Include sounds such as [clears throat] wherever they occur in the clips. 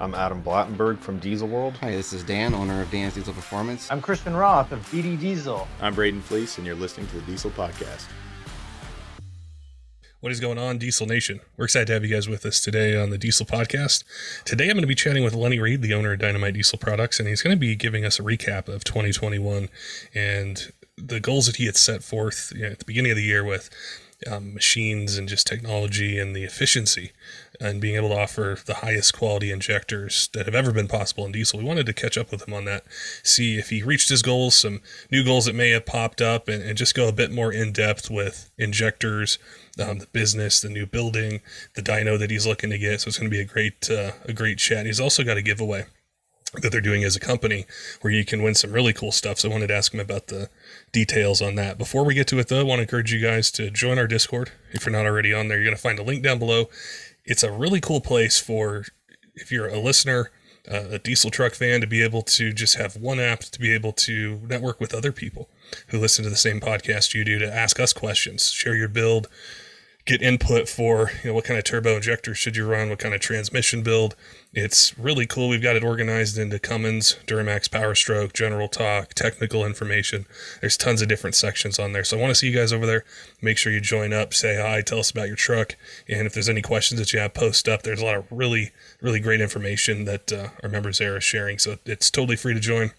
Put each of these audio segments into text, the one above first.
I'm Adam Blattenberg from Diesel World. Hi, this is Dan, owner of Dan's Diesel Performance. I'm Christian Roth of BD Diesel. I'm Braden Fleece, and you're listening to the Diesel Podcast. What is going on, Diesel Nation? We're excited to have you guys with us today on the Diesel Podcast. Today, I'm going to be chatting with Lenny Reed, the owner of Dynomite Diesel Products, and he's going to be giving us a recap of 2021 and the goals that he had set forth you know, at the beginning of the year with um, machines and just technology and the efficiency and being able to offer the highest quality injectors that have ever been possible in diesel. We wanted to catch up with him on that, see if he reached his goals, some new goals that may have popped up, and, and just go a bit more in depth with injectors, um, the business, the new building, the dyno that he's looking to get. So it's going to be a great, uh, a great chat. And he's also got a giveaway that they're doing as a company where you can win some really cool stuff. So I wanted to ask him about the details on that. Before we get to it though, I want to encourage you guys to join our Discord. If you're not already on there, you're going to find a link down below. It's a really cool place for if you're a listener, uh, a diesel truck fan, to be able to just have one app to be able to network with other people who listen to the same podcast you do to ask us questions, share your build, get input for you know what kind of turbo injector should you run, what kind of transmission build. It's really cool. We've got it organized into Cummins, Duramax, Power Stroke, General Talk, technical information. There's tons of different sections on there. So I want to see you guys over there. Make sure you join up, say hi, tell us about your truck, and if there's any questions that you have, post up. There's a lot of really, really great information that uh, our members there are sharing. So it's totally free to join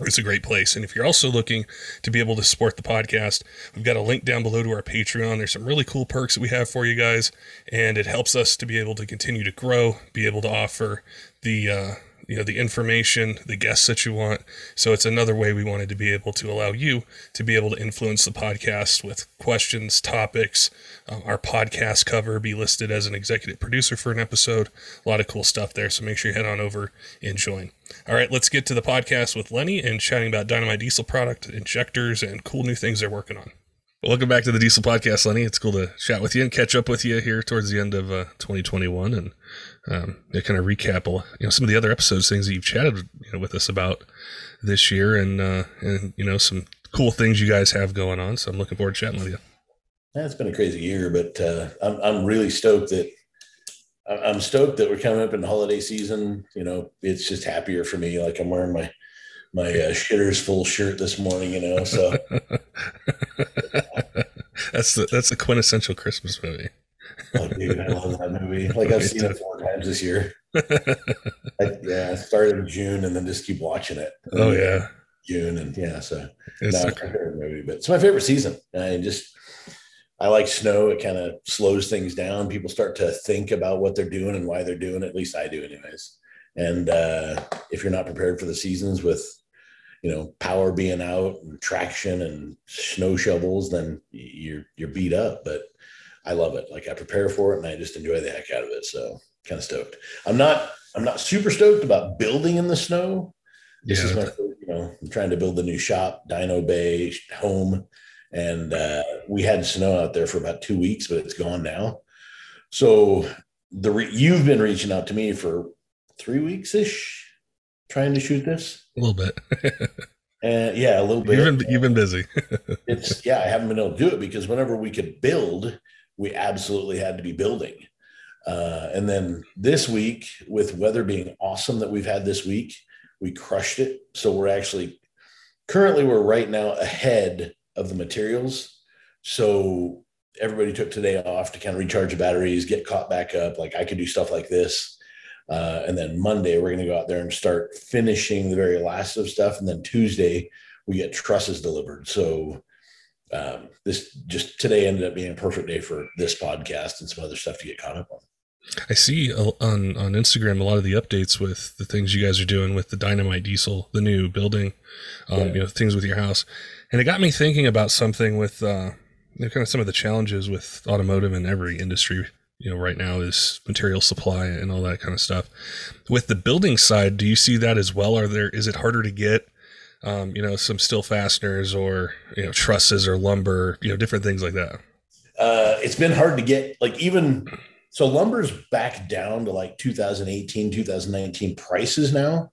it's a great place. And if you're also looking to be able to support the podcast, we've got a link down below to our Patreon. There's some really cool perks that we have for you guys, and it helps us to be able to continue to grow, be able to offer the uh, you know the information the guests that you want. So it's another way we wanted to be able to allow you to be able to influence the podcast with questions topics. Um, our podcast cover be listed as an executive producer for an episode. A lot of cool stuff there. So make sure you head on over and join. All right let's get to the podcast with lenny and chatting about Dynomite Diesel product injectors and cool new things they're working on. Welcome back to the Diesel Podcast, Lenny. It's cool to chat with you and catch up with you here towards the end of uh, 2021 and um, kind of recap you know some of the other episodes, things that you've chatted you know, with us about this year, and uh, and you know some cool things you guys have going on. So I'm looking forward to chatting with you. Yeah, it's been a crazy year, but uh, I'm I'm really stoked that I'm stoked that we're coming up in the holiday season. You know, it's just happier for me. Like I'm wearing my my uh, shitters full shirt this morning, you know. So [laughs] that's the that's the quintessential Christmas movie. Oh, dude, I love that movie. [laughs] Like I've seen it four times this year. [laughs] I, yeah, I started in June and then just keep watching it. Oh yeah, June and yeah. So it's no, my favorite movie, but it's my favorite season. I just I like snow. It kind of slows things down. People start to think about what they're doing and why they're doing it. At least I do, anyways. And uh, if you're not prepared for the seasons with you know power being out and traction and snow shovels then you're you're beat up but i love it like i prepare for it and i just enjoy the heck out of it so kind of stoked i'm not i'm not super stoked about building in the snow this yeah. is my you know i'm trying to build a new shop dyno bay home and uh, we had snow out there for about two weeks but it's gone now so the re- you've been reaching out to me for three weeks ish trying to shoot this? A little bit. and [laughs] yeah, a little bit. You've been, you've been busy. [laughs] it's yeah, I haven't been able to do it because whenever we could build, we absolutely had to be building. Uh, and then this week, with weather being awesome that we've had this week, we crushed it. So we're actually currently we're right now ahead of the materials. So everybody took today off to kind of recharge the batteries, get caught back up. Like I could do stuff like this uh, and then Monday, we're going to go out there and start finishing the very last of stuff. And then Tuesday, we get trusses delivered. So um, this just today ended up being a perfect day for this podcast and some other stuff to get caught up on. I see on on Instagram a lot of the updates with the things you guys are doing with the Dynomite Diesel, the new building, um, yeah. you know, things with your house, and it got me thinking about something with uh, you know, kind of some of the challenges with automotive and every industry you know right now is material supply and all that kind of stuff with the building side do you see that as well are there is it harder to get um, you know some steel fasteners or you know trusses or lumber you know different things like that. Uh, it's been hard to get like even so lumber's back down to like 2018 2019 prices now.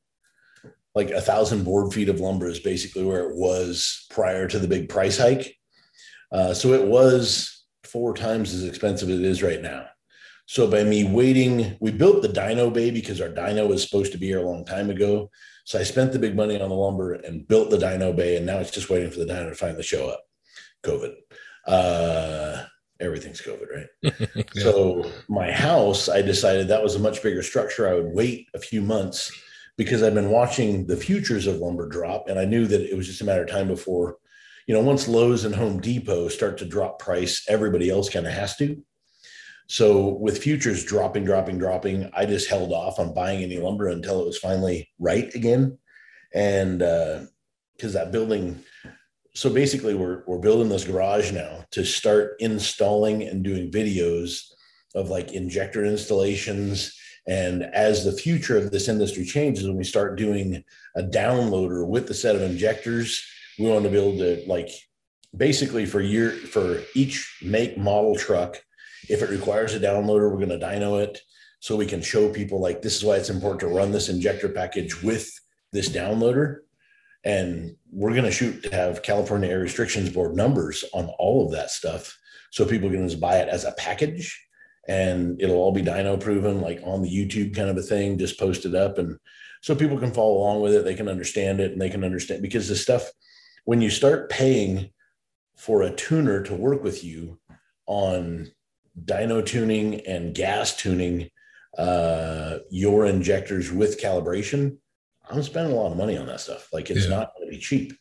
Like a thousand board feet of lumber is basically where it was prior to the big price hike. Uh, so it was four times as expensive as it is right now. So by me waiting, we built the dyno bay because our dyno was supposed to be here a long time ago. So I spent the big money on the lumber and built the dyno bay, and now it's just waiting for the dyno to finally show up. COVID. Uh, everything's COVID, right? [laughs] yeah. So my house, I decided that was a much bigger structure. I would wait a few months because I've been watching the futures of lumber drop, and I knew that it was just a matter of time before, you know, once Lowe's and Home Depot start to drop price, everybody else kind of has to. So with futures dropping, dropping, dropping, I just held off on buying any lumber until it was finally right again. And because uh, that building, so basically we're we're building this garage now to start installing and doing videos of like injector installations. And as the future of this industry changes, when we start doing a downloader with the set of injectors, we want to be able to like basically for year for each make model truck if it requires a downloader, we're going to dyno it so we can show people like this is why it's important to run this injector package with this downloader. And we're going to shoot to have California Air Restrictions Board numbers on all of that stuff. So people can just buy it as a package and it'll all be dyno proven, like on the YouTube kind of a thing, just post it up. And so people can follow along with it. They can understand it and they can understand because the stuff, when you start paying for a tuner to work with you on dyno tuning and gas tuning uh, your injectors with calibration, I'm spending a lot of money on that stuff. Like it's yeah. not going to be cheap.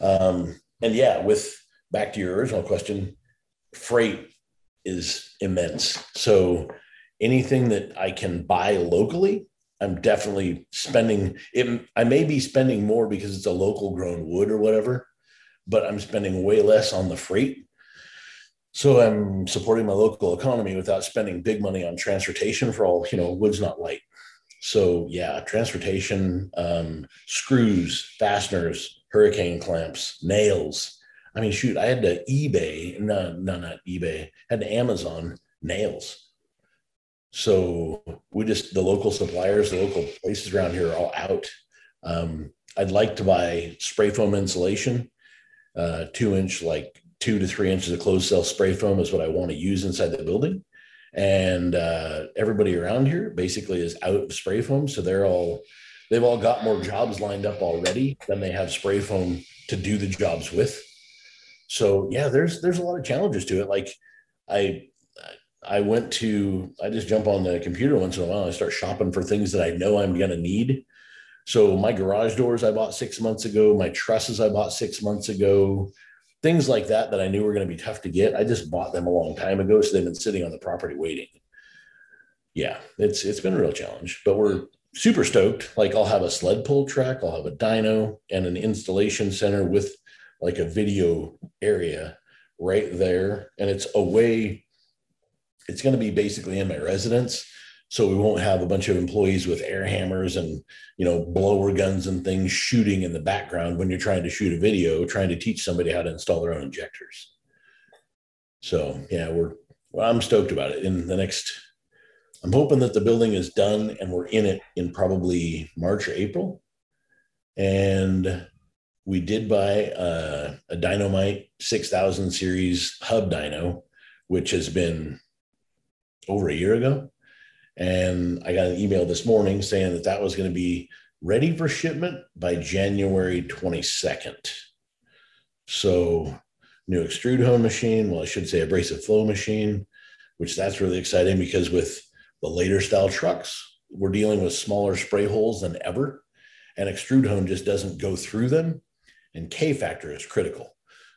Um, and yeah, with back to your original question, freight is immense. So anything that I can buy locally, I'm definitely spending it. I may be spending more because it's a local grown wood or whatever, but I'm spending way less on the freight so I'm supporting my local economy without spending big money on transportation for all, you know, wood's not light. So yeah, transportation, um, screws, fasteners, hurricane clamps, nails. I mean, shoot, I had to eBay, no, no, not eBay, had to Amazon nails. So we just, the local suppliers, the local places around here are all out. Um, I'd like to buy spray foam insulation, uh, two inch like two to three inches of closed cell spray foam is what I want to use inside the building. And uh, everybody around here basically is out of spray foam. So they're all, they've all got more jobs lined up already than they have spray foam to do the jobs with. So yeah, there's, there's a lot of challenges to it. Like I, I went to, I just jump on the computer once in a while. I start shopping for things that I know I'm going to need. So my garage doors I bought six months ago, my trusses I bought six months ago, things like that that I knew were going to be tough to get. I just bought them a long time ago, so they've been sitting on the property waiting. Yeah, it's it's been a real challenge, but we're super stoked. Like I'll have a sled pull track, I'll have a dyno and an installation center with like a video area right there, and it's away. It's going to be basically in my residence so we won't have a bunch of employees with air hammers and you know blower guns and things shooting in the background when you're trying to shoot a video trying to teach somebody how to install their own injectors. So yeah we're well, i'm stoked about it. In the next i'm hoping that the building is done and we're in it in probably march or april. And we did buy uh, a dynamite 6000 series hub dyno which has been over a year ago and I got an email this morning saying that that was going to be ready for shipment by January 22nd. So, new extrude hone machine. Well, I should say abrasive flow machine, which that's really exciting because with the later style trucks, we're dealing with smaller spray holes than ever. And extrude hone just doesn't go through them. And K factor is critical.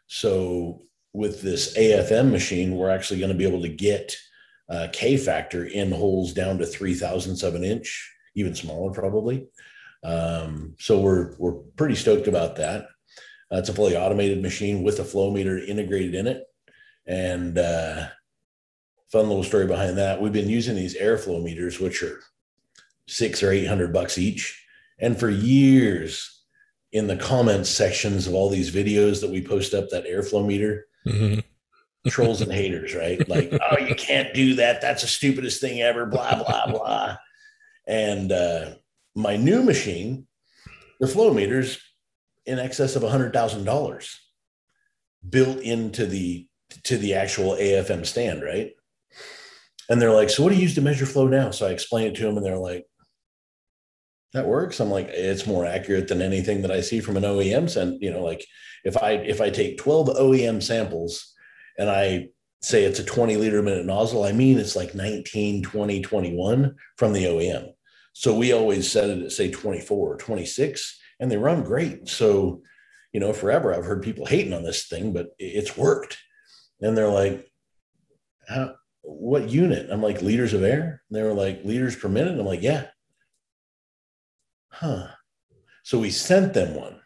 So, with this AFM machine, we're actually going to be able to get uh, K factor in holes down to three thousandths of an inch, even smaller probably. Um, so we're we're pretty stoked about that. Uh, it's a fully automated machine with a flow meter integrated in it, and uh, fun little story behind that. We've been using these airflow meters, which are six or eight hundred bucks each, and for years in the comments sections of all these videos that we post up that airflow meter. Mm-hmm trolls and haters, right? Like, [laughs] oh, you can't do that. That's the stupidest thing ever, blah, blah, [laughs] blah. And uh, my new machine, the flow meters in excess of a hundred thousand dollars built into the to the actual AFM stand, right? And they're like, so what do you use to measure flow now? So I explain it to them and they're like, that works. I'm like, it's more accurate than anything that I see from an OEM. And you know, like if I if I take 12 OEM samples and I say it's a 20 liter minute nozzle, I mean it's like 19, 20, 21 from the OEM. So we always set it at say 24 or 26, and they run great. So, you know, forever I've heard people hating on this thing, but it's worked. And they're like, How, what unit? I'm like, liters of air. And they were like, liters per minute. I'm like, yeah. Huh. So we sent them one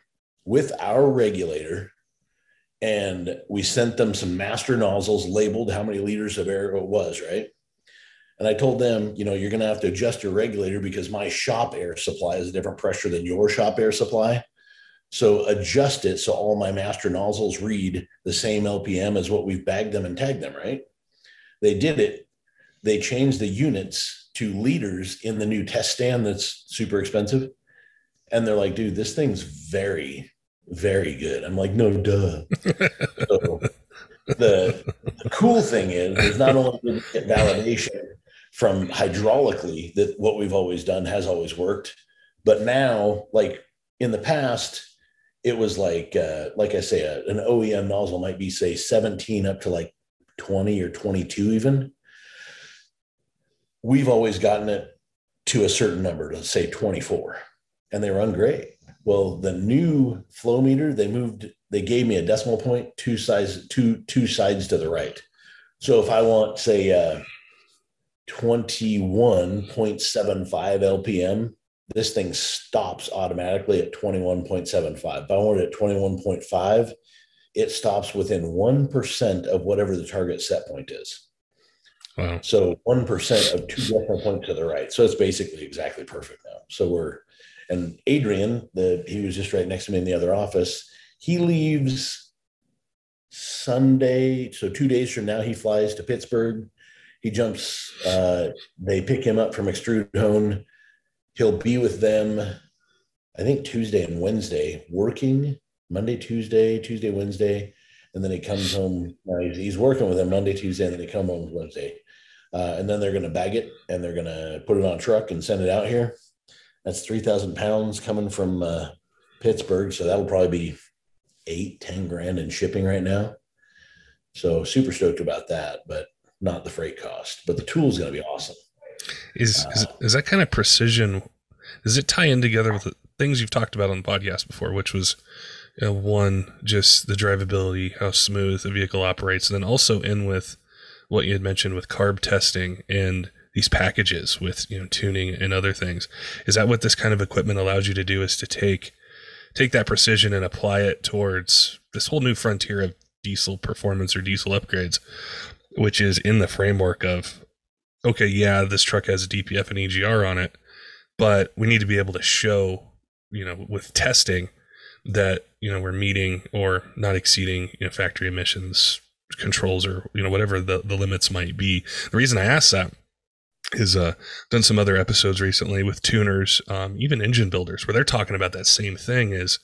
with our regulator and we sent them some master nozzles labeled how many liters of air it was, right? And I told them, you know, you're going to have to adjust your regulator because my shop air supply is a different pressure than your shop air supply. So adjust it so all my master nozzles read the same LPM as what we've bagged them and tagged them, right? They did it. They changed the units to liters in the new test stand that's super expensive. And they're like, dude, this thing's very, very good. I'm like, no, duh. so the, the cool thing is, is not only did get validation from hydraulically that what we've always done has always worked, but now, like in the past, it was like, uh, like I say, a, an OEM nozzle might be say 17 up to like 20 or 22 even. We've always gotten it to a certain number, let's say 24, and they run great. Well, the new flow meter, they moved, they gave me a decimal point, two sides, two, two sides to the right. So if I want, say, uh, 21.75 LPM, this thing stops automatically at 21.75. If I want it at 21.5, it stops within 1% of whatever the target set point is. Wow. So 1% of two decimal points to the right. So it's basically exactly perfect now. So we're, and Adrian, the he was just right next to me in the other office. He leaves Sunday, so two days from now, he flies to Pittsburgh. He jumps. Uh, they pick him up from Extrude Hone. He'll be with them, I think Tuesday and Wednesday, working Monday, Tuesday, Tuesday, Wednesday, and then he comes home. he's, he's, working with them Monday, Tuesday, and then he comes home Wednesday. Uh, and then they're going to bag it and they're going to put it on a truck and send it out here. That's 3,000 pounds coming from uh, Pittsburgh. So that'll probably be eight, 10 grand in shipping right now. So super stoked about that, but not the freight cost. But the tool is going to be awesome. Is, uh, is, is that kind of precision? Does it tie in together with the things you've talked about on the podcast before, which was you know, one, just the drivability, how smooth the vehicle operates, and then also in with what you had mentioned with carb testing and these packages with you know tuning and other things. Is that what this kind of equipment allows you to do is to take take that precision and apply it towards this whole new frontier of diesel performance or diesel upgrades which is in the framework of okay yeah this truck has a dpf and egr on it but we need to be able to show you know with testing that you know we're meeting or not exceeding you know factory emissions controls or you know whatever the, the limits might be. The reason i ask that is uh done some other episodes recently with tuners um, even engine builders where they're talking about that same thing is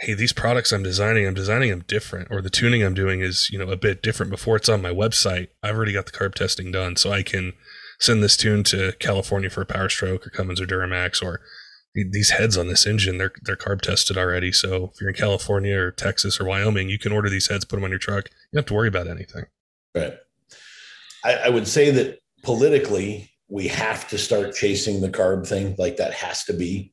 hey these products i'm designing i'm designing them different or the tuning i'm doing is you know a bit different. Before it's on my website i've already got the carb testing done. So i can send this tune to california for a power stroke or cummins or duramax or these heads on this engine they're they're carb tested already. So if you're in california or texas or wyoming you can order these heads put them on your truck. You don't have to worry about anything. Right. I, I would say that politically we have to start chasing the carb thing like that has to be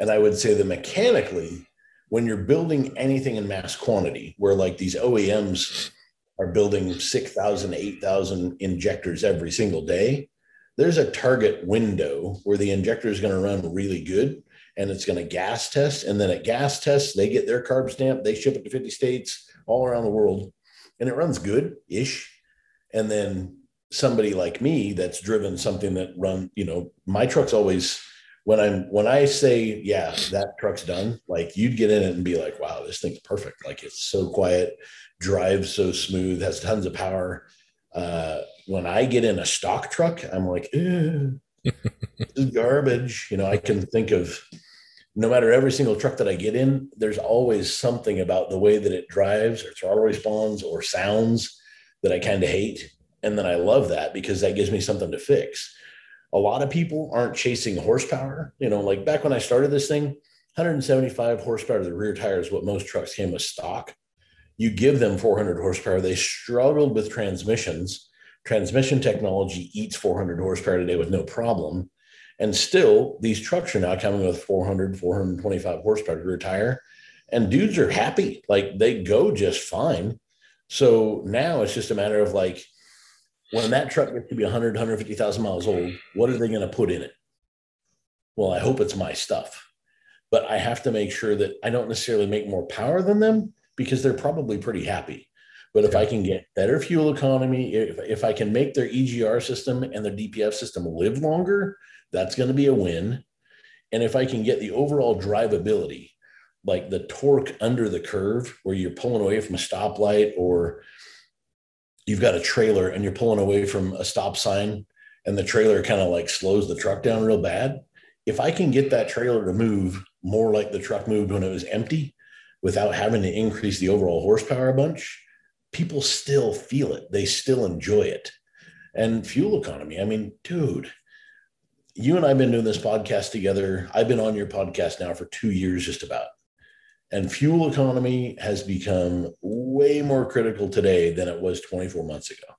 and i would say that mechanically when you're building anything in mass quantity where like these oems are building 6000 8000 injectors every single day there's a target window where the injector is going to run really good and it's going to gas test. And then at gas tests, they get their carb stamp, they ship it to 50 states all around the world, and it runs good ish. And then somebody like me that's driven something that run, you know, my truck's always when I'm when I say, yeah, that truck's done, like you'd get in it and be like, wow, this thing's perfect. Like it's so quiet, drives so smooth, has tons of power. Uh, when I get in a stock truck, I'm like, [laughs] this is garbage. You know, I can think of no matter every single truck that I get in, there's always something about the way that it drives or throttle responds or sounds that I kind of hate. And then I love that because that gives me something to fix. A lot of people aren't chasing horsepower. You know, like back when I started this thing, 175 horsepower to the rear tire is what most trucks came with stock. You give them 400 horsepower, they struggled with transmissions. Transmission technology eats 400 horsepower today with no problem. And still, these trucks are now coming with 400, 425 horsepower rear tire, and dudes are happy. Like they go just fine. So now it's just a matter of like, when that truck gets to be 100, 150,000 miles old, what are they going to put in it? Well, I hope it's my stuff, but I have to make sure that I don't necessarily make more power than them because they're probably pretty happy. But if I can get better fuel economy, if, if I can make their EGR system and their DPF system live longer, that's going to be a win. And if I can get the overall drivability, like the torque under the curve where you're pulling away from a stoplight or you've got a trailer and you're pulling away from a stop sign and the trailer kind of like slows the truck down real bad. If I can get that trailer to move more like the truck moved when it was empty without having to increase the overall horsepower a bunch, people still feel it. They still enjoy it. And fuel economy, I mean, dude, you and I've been doing this podcast together. I've been on your podcast now for two years, just about. And fuel economy has become way more critical today than it was 24 months ago.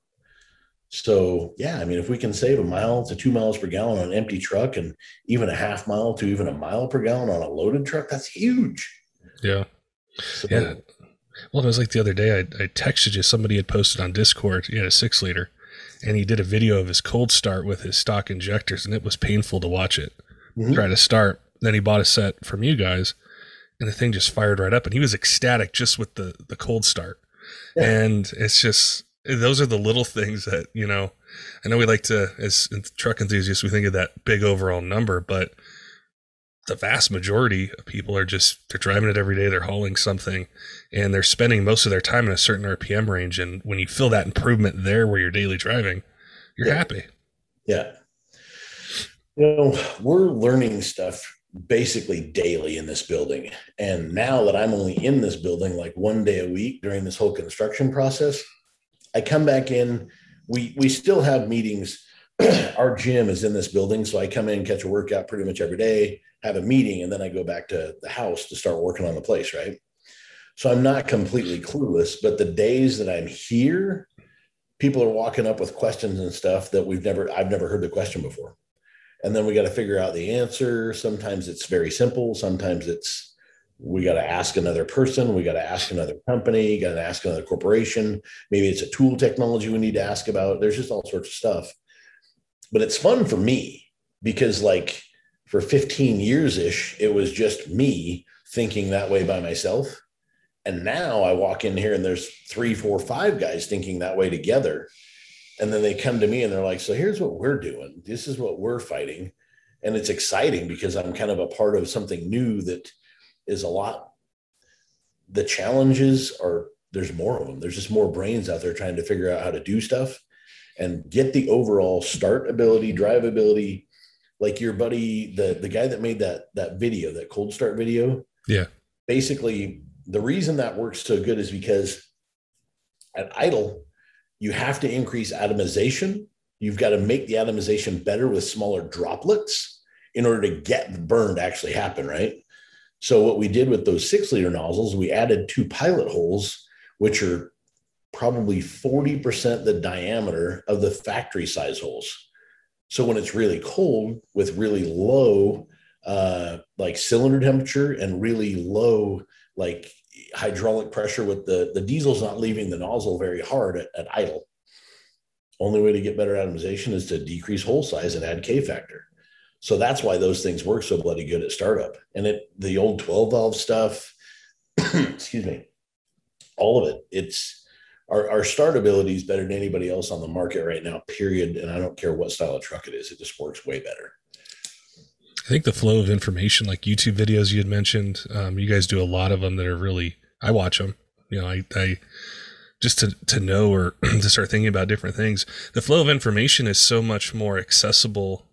So, yeah, I mean, if we can save a mile to two miles per gallon on an empty truck and even a half mile to even a mile per gallon on a loaded truck, that's huge. Yeah. So, yeah. Well, it was like the other day, I, I texted you, somebody had posted on Discord, he had a six liter, and he did a video of his cold start with his stock injectors, and it was painful to watch it mm-hmm. try to start. Then he bought a set from you guys and the thing just fired right up and he was ecstatic just with the the cold start yeah. and it's just those are the little things that you know i know we like to as truck enthusiasts we think of that big overall number but the vast majority of people are just they're driving it every day they're hauling something and they're spending most of their time in a certain rpm range and when you feel that improvement there where you're daily driving you're yeah. happy yeah you know we're learning stuff basically daily in this building. And now that I'm only in this building like one day a week during this whole construction process, I come back in. We we still have meetings. [clears throat] Our gym is in this building, so I come in, catch a workout pretty much every day, have a meeting, and then I go back to the house to start working on the place, right? So I'm not completely clueless, but the days that I'm here, people are walking up with questions and stuff that we've never I've never heard the question before and then we got to figure out the answer. Sometimes it's very simple. Sometimes it's we got to ask another person. We got to ask another company. Got to ask another corporation. Maybe it's a tool technology we need to ask about. There's just all sorts of stuff. But it's fun for me because like for 15 years ish it was just me thinking that way by myself. And now i walk in here and there's three four five guys thinking that way together and then they come to me and they're like so here's what we're doing. This is what we're fighting. And it's exciting because i'm kind of a part of something new that is a lot the challenges are there's more of them there's just more brains out there trying to figure out how to do stuff and get the overall start ability drive ability. Like your buddy the the guy that made that that video that cold start video. Yeah. Basically the reason that works so good is because at idle you have to increase atomization. You've got to make the atomization better with smaller droplets in order to get the burn to actually happen, right? So what we did with those six liter nozzles, we added two pilot holes, which are probably 40% the diameter of the factory size holes. So when it's really cold with really low, uh, like cylinder temperature and really low, like hydraulic pressure with the the diesel's not leaving the nozzle very hard at, at idle. Only way to get better atomization is to decrease hole size and add K factor. So that's why those things work so bloody good at startup. And it the old 12 valve stuff, [clears throat] excuse me, all of it, it's our, our startability is better than anybody else on the market right now, period. And I don't care what style of truck it is, it just works way better. I think the flow of information, like YouTube videos you had mentioned, um, you guys do a lot of them that are really. I watch them. You know, I, I just to to know or [clears throat] to start thinking about different things. The flow of information is so much more accessible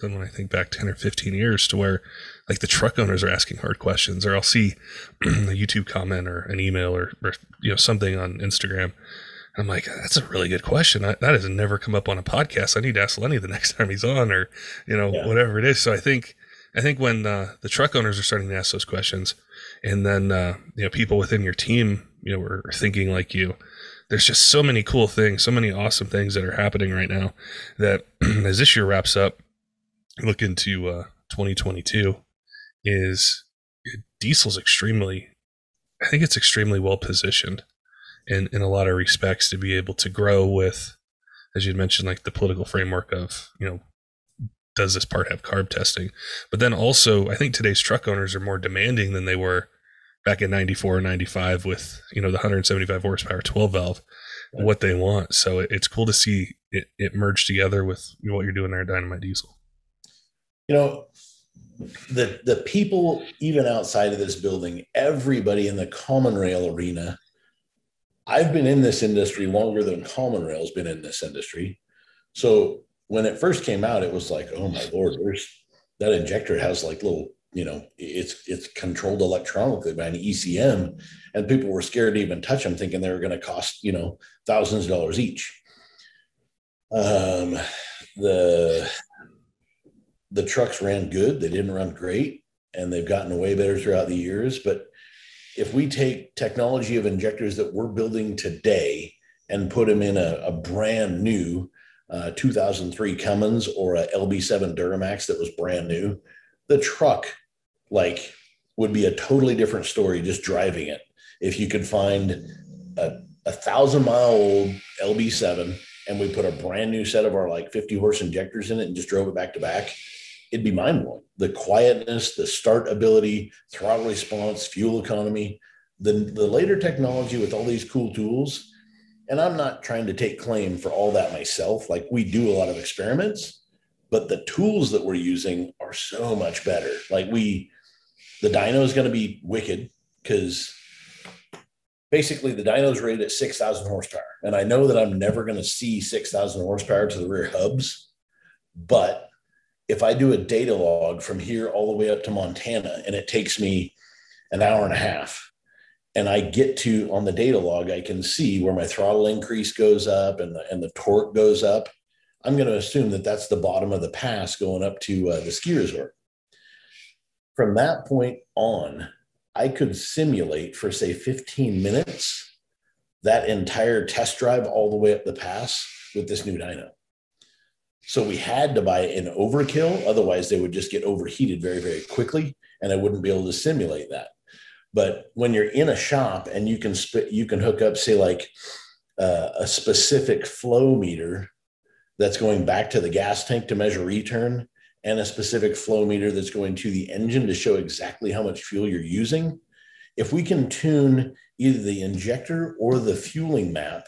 than when I think back ten or fifteen years to where like the truck owners are asking hard questions, or I'll see [clears throat] a YouTube comment or an email or, or you know something on Instagram I'm like, that's a really good question. I, that has never come up on a podcast. I need to ask Lenny the next [laughs] time he's on, or you know, yeah. whatever it is. So I think, I think when uh, the truck owners are starting to ask those questions, and then uh, you know, people within your team, you know, are thinking like you. There's just so many cool things, so many awesome things that are happening right now. That [clears throat] as this year wraps up, look into uh, 2022, is diesel's extremely, I think it's extremely well positioned in, in a lot of respects to be able to grow with, as you mentioned, like the political framework of, you know, does this part have carb testing? But then also, I think today's truck owners are more demanding than they were back in 94 or 95 with, you know, the 175 horsepower 12 valve, right. what they want. So it, it's cool to see it, it merge together with what you're doing there at Dynomite Diesel. You know, the the people even outside of this building, everybody in the common rail arena I've been in this industry longer than Common Rail's been in this industry. So when it first came out, it was like, oh my lord, there's that injector has like little, you know, it's it's controlled electronically by an ECM, and people were scared to even touch them, thinking they were going to cost, you know, thousands of dollars each. Um, the the trucks ran good; they didn't run great, and they've gotten way better throughout the years, but if we take technology of injectors that we're building today and put them in a, a brand new uh, 2003 Cummins or a LB7 Duramax that was brand new, the truck like would be a totally different story just driving it. If you could find a, a thousand mile old LB7 and we put a brand new set of our like 50 horse injectors in it and just drove it back to back, it'd be mind blowing. The quietness, the start ability, throttle response, fuel economy, the, the later technology with all these cool tools. And I'm not trying to take claim for all that myself. Like we do a lot of experiments, but the tools that we're using are so much better. Like we, the dyno is going to be wicked because basically the dyno is rated at 6,000 horsepower. And I know that I'm never going to see 6,000 horsepower to the rear hubs, but if I do a data log from here all the way up to Montana and it takes me an hour and a half, and I get to on the data log, I can see where my throttle increase goes up and the, and the torque goes up. I'm going to assume that that's the bottom of the pass going up to uh, the ski resort. From that point on, I could simulate for say 15 minutes that entire test drive all the way up the pass with this new dyno. So we had to buy an overkill. Otherwise, they would just get overheated very, very quickly, and I wouldn't be able to simulate that. But when you're in a shop and you can sp- you can hook up, say, like uh, a specific flow meter that's going back to the gas tank to measure return, and a specific flow meter that's going to the engine to show exactly how much fuel you're using. If we can tune either the injector or the fueling map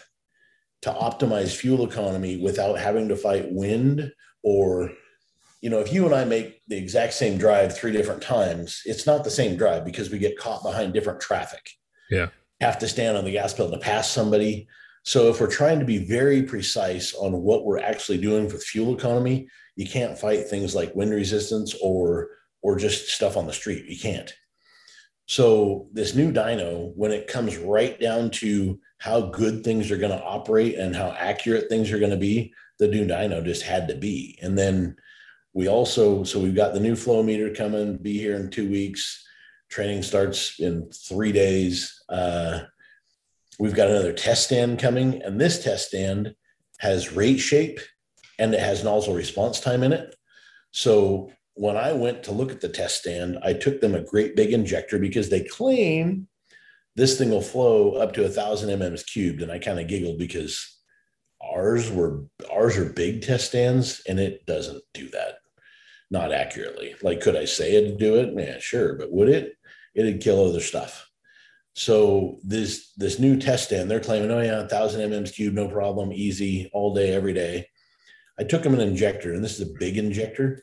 to optimize fuel economy without having to fight wind or you know if you and i make the exact same drive three different times it's not the same drive because we get caught behind different traffic. Yeah. Have to stand on the gas pedal to pass somebody. So if we're trying to be very precise on what we're actually doing with fuel economy you can't fight things like wind resistance or or just stuff on the street. You can't. So this new dyno when it comes right down to how good things are going to operate and how accurate things are going to be, the new dyno just had to be. And then we also, so we've got the new flow meter coming, be here in two weeks. Training starts in three days. Uh, we've got another test stand coming, and this test stand has rate shape and it has nozzle response time in it. So when I went to look at the test stand, I took them a great big injector because they claim this thing will flow up to a thousand mm's cubed. And I kind of giggled because ours were ours are big test stands and it doesn't do that. Not accurately. Like, could I say it'd do it? Yeah, sure. But would it? It'd kill other stuff. So this this new test stand, they're claiming, oh yeah, thousand mm's cubed, no problem, easy, all day, every day. I took him an injector, and this is a big injector.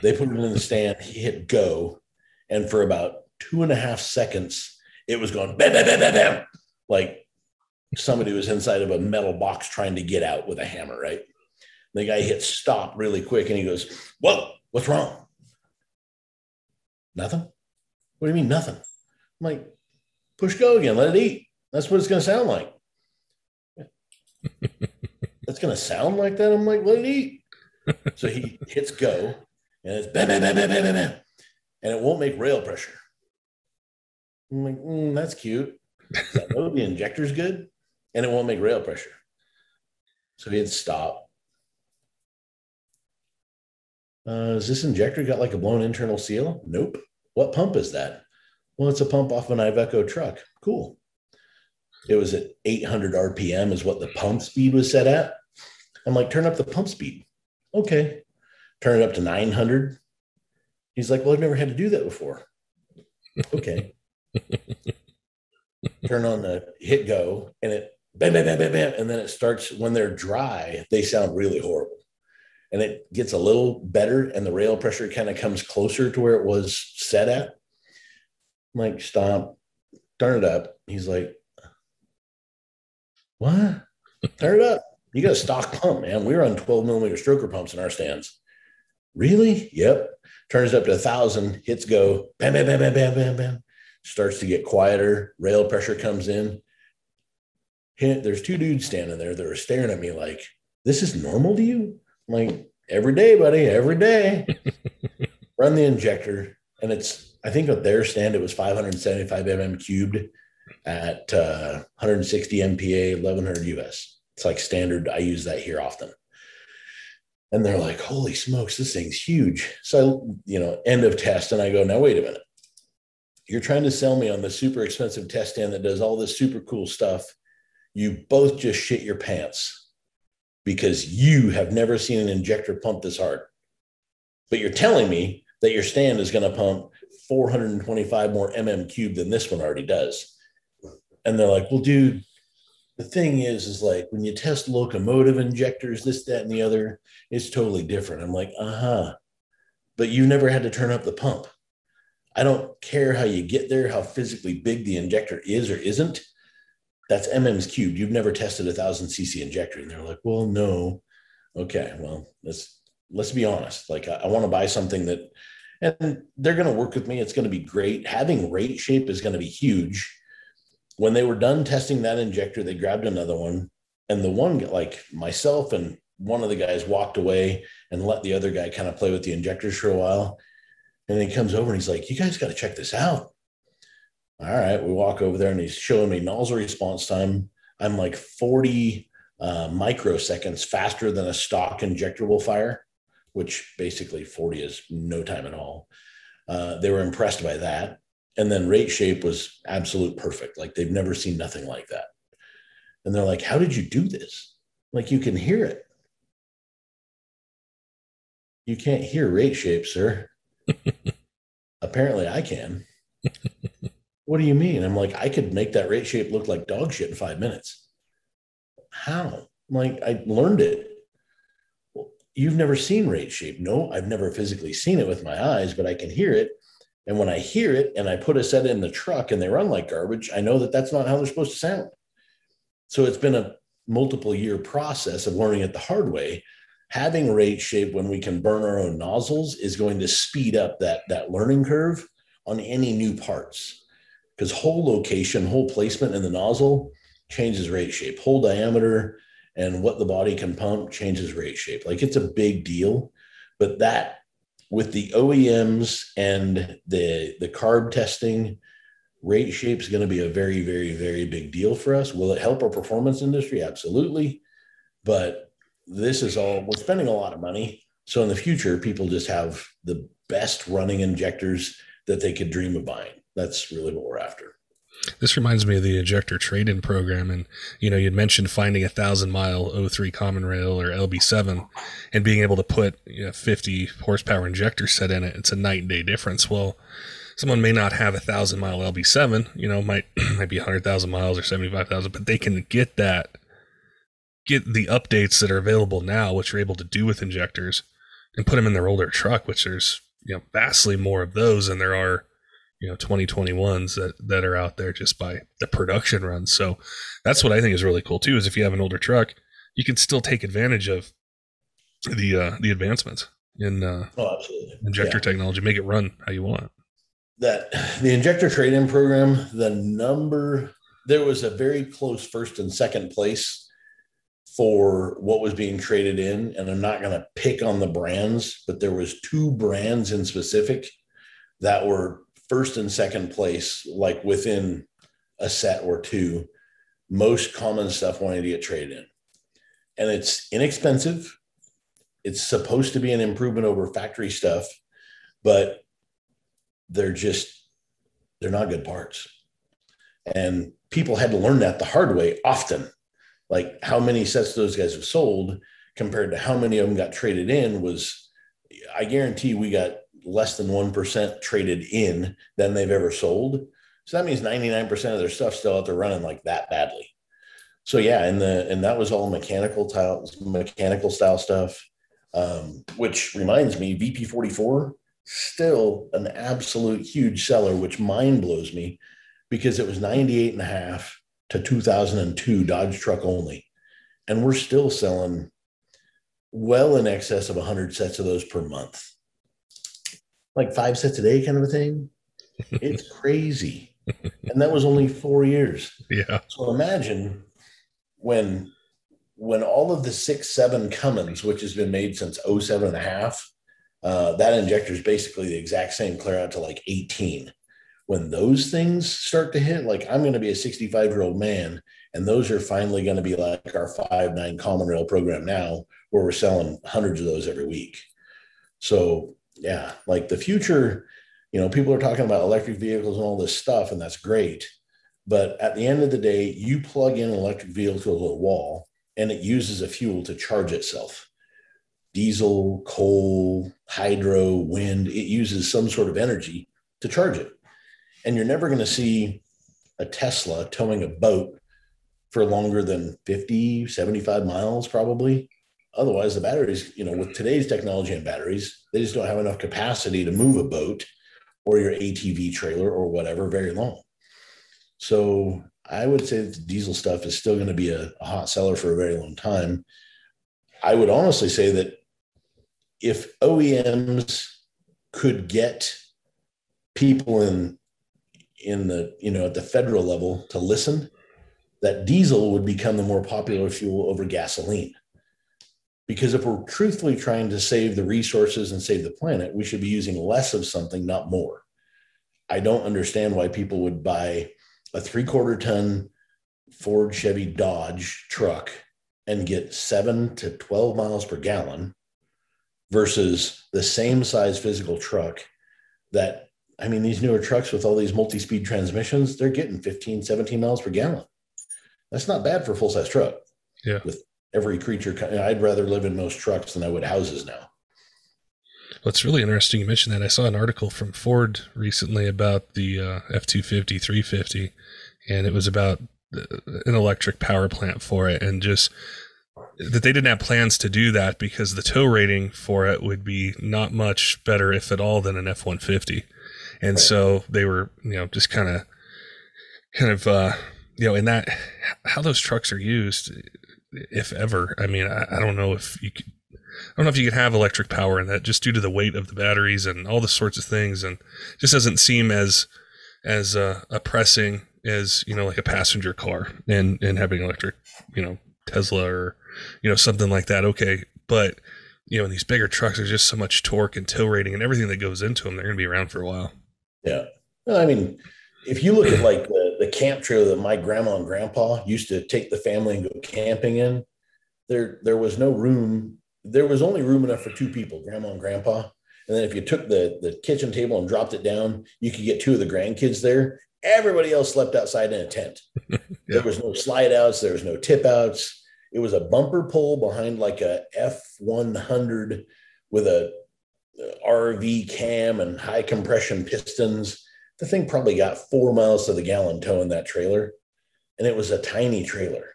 They put him in the stand. He hit go, and for about two and a half seconds, it was going bam, bam, bam, bam, bam, like somebody was inside of a metal box trying to get out with a hammer, right? The guy hit stop really quick and he goes, Whoa, what's wrong? Nothing. What do you mean, nothing? I'm like, push go again, let it eat. That's what it's going to sound like. [laughs] That's gonna sound like that. I'm like, let it eat. so he hits go and it's bam, bam, bam, bam, bam, bam, bam, and it won't make rail pressure. I'm like, mm, that's cute. I know [laughs] the injector's good, and it won't make rail pressure. So he had to stop. Uh, is this injector got like a blown internal seal? Nope. What pump is that? Well, it's a pump off an Iveco truck. Cool. It was at 800 RPM, is what the pump speed was set at. I'm like, turn up the pump speed. Okay. Turn it up to 900. He's like, well, I've never had to do that before. Okay. [laughs] turn on the hit go and it bam, bam, bam, bam, bam. And then it starts when they're dry, they sound really horrible. And it gets a little better and the rail pressure kind of comes closer to where it was set at. I'm like, stop, turn it up. He's like, what? Turn it up. You got a stock pump, man. We are on 12 millimeter stroker pumps in our stands. Really? Yep. Turns up to a thousand, hits go, bam, bam, bam, bam, bam, bam, bam. Starts to get quieter. Rail pressure comes in. There's two dudes standing there that are staring at me like, this is normal to you? Like, every day, buddy, every day. [laughs] Run the injector. And it's, I think at their stand, it was 575 mm cubed at uh, 160 MPa, 1100 US. It's like standard. I use that here often. And they're like, holy smokes, this thing's huge. So, you know, end of test. And I go, now, wait a minute. You're trying to sell me on the super expensive test stand that does all this super cool stuff. You both just shit your pants because you have never seen an injector pump this hard. But you're telling me that your stand is going to pump 425 more mm cube than this one already does. And they're like, well, dude, the thing is, is like when you test locomotive injectors, this, that, and the other, it's totally different. I'm like, uh huh. But you never had to turn up the pump. I don't care how you get there, how physically big the injector is or isn't. That's MM's cubed. You've never tested a thousand cc injector. And they're like, well, no. Okay, well, let's let's be honest. Like I, I want to buy something that and they're going to work with me. It's going to be great. Having rate shape is going to be huge when they were done testing that injector, they grabbed another one, and the one like myself and one of the guys walked away and let the other guy kind of play with the injectors for a while. And he comes over and he's like, "You guys got to check this out." All right, we walk over there and he's showing me nozzle response time. I'm like 40 uh, microseconds faster than a stock injector will fire, which basically 40 is no time at all. Uh, they were impressed by that. And then rate shape was absolute perfect. Like they've never seen nothing like that. And they're like, How did you do this? Like you can hear it. You can't hear rate shape, sir. [laughs] Apparently I can. [laughs] what do you mean? I'm like, I could make that rate shape look like dog shit in five minutes. How? I'm like, I learned it. Well, you've never seen rate shape. No, I've never physically seen it with my eyes, but I can hear it. And when I hear it and I put a set in the truck and they run like garbage, I know that that's not how they're supposed to sound. So it's been a multiple year process of learning it the hard way. Having rate shape when we can burn our own nozzles is going to speed up that, that learning curve on any new parts because hole location, hole placement in the nozzle changes rate shape, hole diameter and what the body can pump changes rate shape. Like it's a big deal, but that with the OEMs and the the carb testing, rate shape is going to be a very, very, very big deal for us. Will it help our performance industry? Absolutely. But this is all we're spending a lot of money. So in the future, people just have the best running injectors that they could dream of buying. That's really what we're after. This reminds me of the injector trade-in program, and you know, you'd mentioned finding a thousand mile O3 common rail or LB7, and being able to put you know, 50 horsepower injector set in it. It's a night and day difference. Well, someone may not have a thousand mile LB7, you know, might [clears throat] might be hundred thousand miles or seventy five thousand, but they can get that, get the updates that are available now, which you're able to do with injectors, and put them in their older truck, which there's you know vastly more of those than there are you know 2021s that that are out there just by the production runs so that's what i think is really cool too is if you have an older truck you can still take advantage of the uh the advancements in uh oh, injector yeah. technology. Make it run how you want. That the injector trade-in program the number there was a very close first and second place for what was being traded in and i'm not going to pick on the brands but there was two brands in specific that were first and second place like within a set or two most common stuff wanting to get traded in. And it's inexpensive. It's supposed to be an improvement over factory stuff but they're just they're not good parts. And people had to learn that the hard way often. Like how many sets those guys have sold compared to how many of them got traded in was i guarantee we got less than 1% traded in than they've ever sold so that means 99% of their stuff still out there running like that badly so yeah and the and that was all mechanical tile mechanical style stuff um, which reminds me vp44 still an absolute huge seller which mind blows me because it was 98 and a half to 2002 Dodge truck only. And we're still selling well in excess of 100 sets of those per month. Like five sets a day kind of a thing. [laughs] It's crazy. and that was only 4 years. Yeah. So imagine when when all of the six seven Cummins, which has been made since 07 and a half, uh, that injector is basically the exact same clear out to like 18 when those things start to hit, like I'm going to be a 65 year old man, and those are finally going to be like our five nine common rail program now, where we're selling hundreds of those every week. So yeah, like the future, you know, people are talking about electric vehicles and all this stuff, and that's great. But at the end of the day, you plug in an electric vehicle to a wall and it uses a fuel to charge itself. Diesel, coal, hydro, wind, it uses some sort of energy to charge it and you're never going to see a Tesla towing a boat for longer than 50, 75 miles, probably. Otherwise, the batteries, you know, with today's technology and batteries, they just don't have enough capacity to move a boat or your ATV trailer or whatever very long. So I would say that the diesel stuff is still going to be a, a hot seller for a very long time. I would honestly say that if OEMs could get people in in the you know at the federal level to listen that diesel would become the more popular fuel over gasoline because if we're truthfully trying to save the resources and save the planet we should be using less of something not more i don't understand why people would buy a three quarter ton ford chevy dodge truck and get 7 to 12 miles per gallon versus the same size physical truck that I mean, these newer trucks with all these multi-speed transmissions, they're getting 15, 17 miles per gallon. That's not bad for a full-size truck. Yeah. With every creature, I'd rather live in most trucks than I would houses now. Well, it's really interesting you mentioned that. I saw an article from Ford recently about the uh, F 250, 350, and it was about an electric power plant for it and just that they didn't have plans to do that because the tow rating for it would be not much better, if at all, than an F 150 and so they were you know just kind of kind of uh you know in that how those trucks are used if ever. I mean i, I don't know if you could I don't know if you could have electric power in that just due to the weight of the batteries and all the sorts of things and just doesn't seem as as uh, oppressing as you know like a passenger car and and having electric you know Tesla or you know something like that. Okay. But you know in these bigger trucks there's just so much torque and tow rating and everything that goes into them they're going to be around for a while. Yeah. well, I mean, if you look at like the camp trailer that my grandma and grandpa used to take the family and go camping in, there there was no room. There was only room enough for two people, grandma and grandpa. And then if you took the the kitchen table and dropped it down, you could get two of the grandkids there. Everybody else slept outside in a tent. yeah. [laughs] There was no slide outs. There was no tip outs. It was a bumper pole behind like a F one hundred with a uh, RV cam and high compression pistons. The thing probably got four miles to the gallon towing that trailer, and it was a tiny trailer.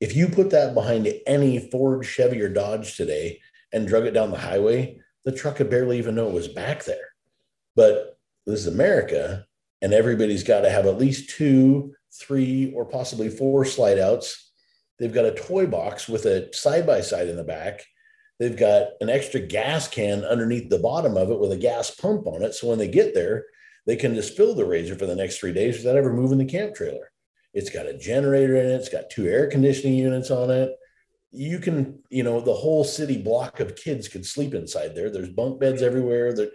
If you put that behind any Ford, Chevy, or Dodge today and drug it down the highway, the truck could barely even know it was back there. But this is America, and everybody's got to have at least two, three, or possibly four slide outs. They've got a toy box with a side by side in the back They've got an extra gas can underneath the bottom of it with a gas pump on it. So when they get there, they can just fill the razor for the next three days without ever moving the camp trailer. It's got a generator in it. It's got two air conditioning units on it. you can, you know, the whole city block of kids could sleep inside there. There's bunk beds everywhere. They're,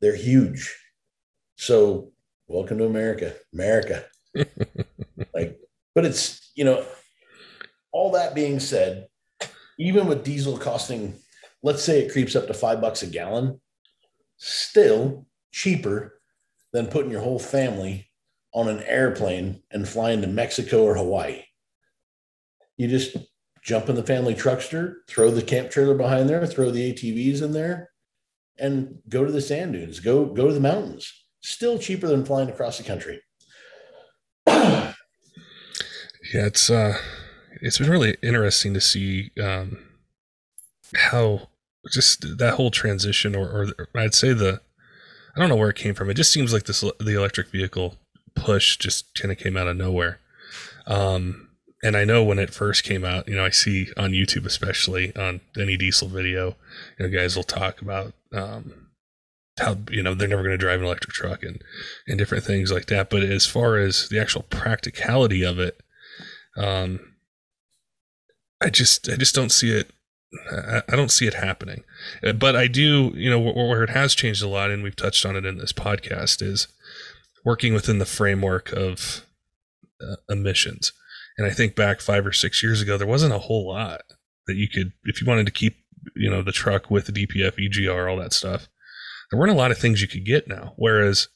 they're huge. So welcome to America, America. [laughs] like, but it's, you know, all that being said, even with diesel costing, let's say it creeps up to five bucks a gallon, still cheaper than putting your whole family on an airplane and flying to Mexico or Hawaii. You just jump in the family truckster, throw the camp trailer behind there, throw the ATVs in there, and go to the sand dunes, go go to the mountains. Still cheaper than flying across the country. [clears throat] yeah, it's uh it's been really interesting to see um how just that whole transition or, or I'd say the I don't know where it came from. It just seems like this the electric vehicle push just kind of came out of nowhere. Um and I know when it first came out, you know, I see on YouTube, especially on any diesel video, you know, guys will talk about um, how you know they're never going to drive an electric truck and and different things like that. But as far as the actual practicality of it, um, I just I just don't see it. I, don't see it happening. Uh, but I do, you know, where it has changed a lot, and we've touched on it in this podcast, is working within the framework of uh, emissions and I think back five or six years ago, there wasn't a whole lot that you could, if you wanted to keep, you know, the truck with the DPF, EGR, all that stuff. There weren't a lot of things you could get now. Whereas,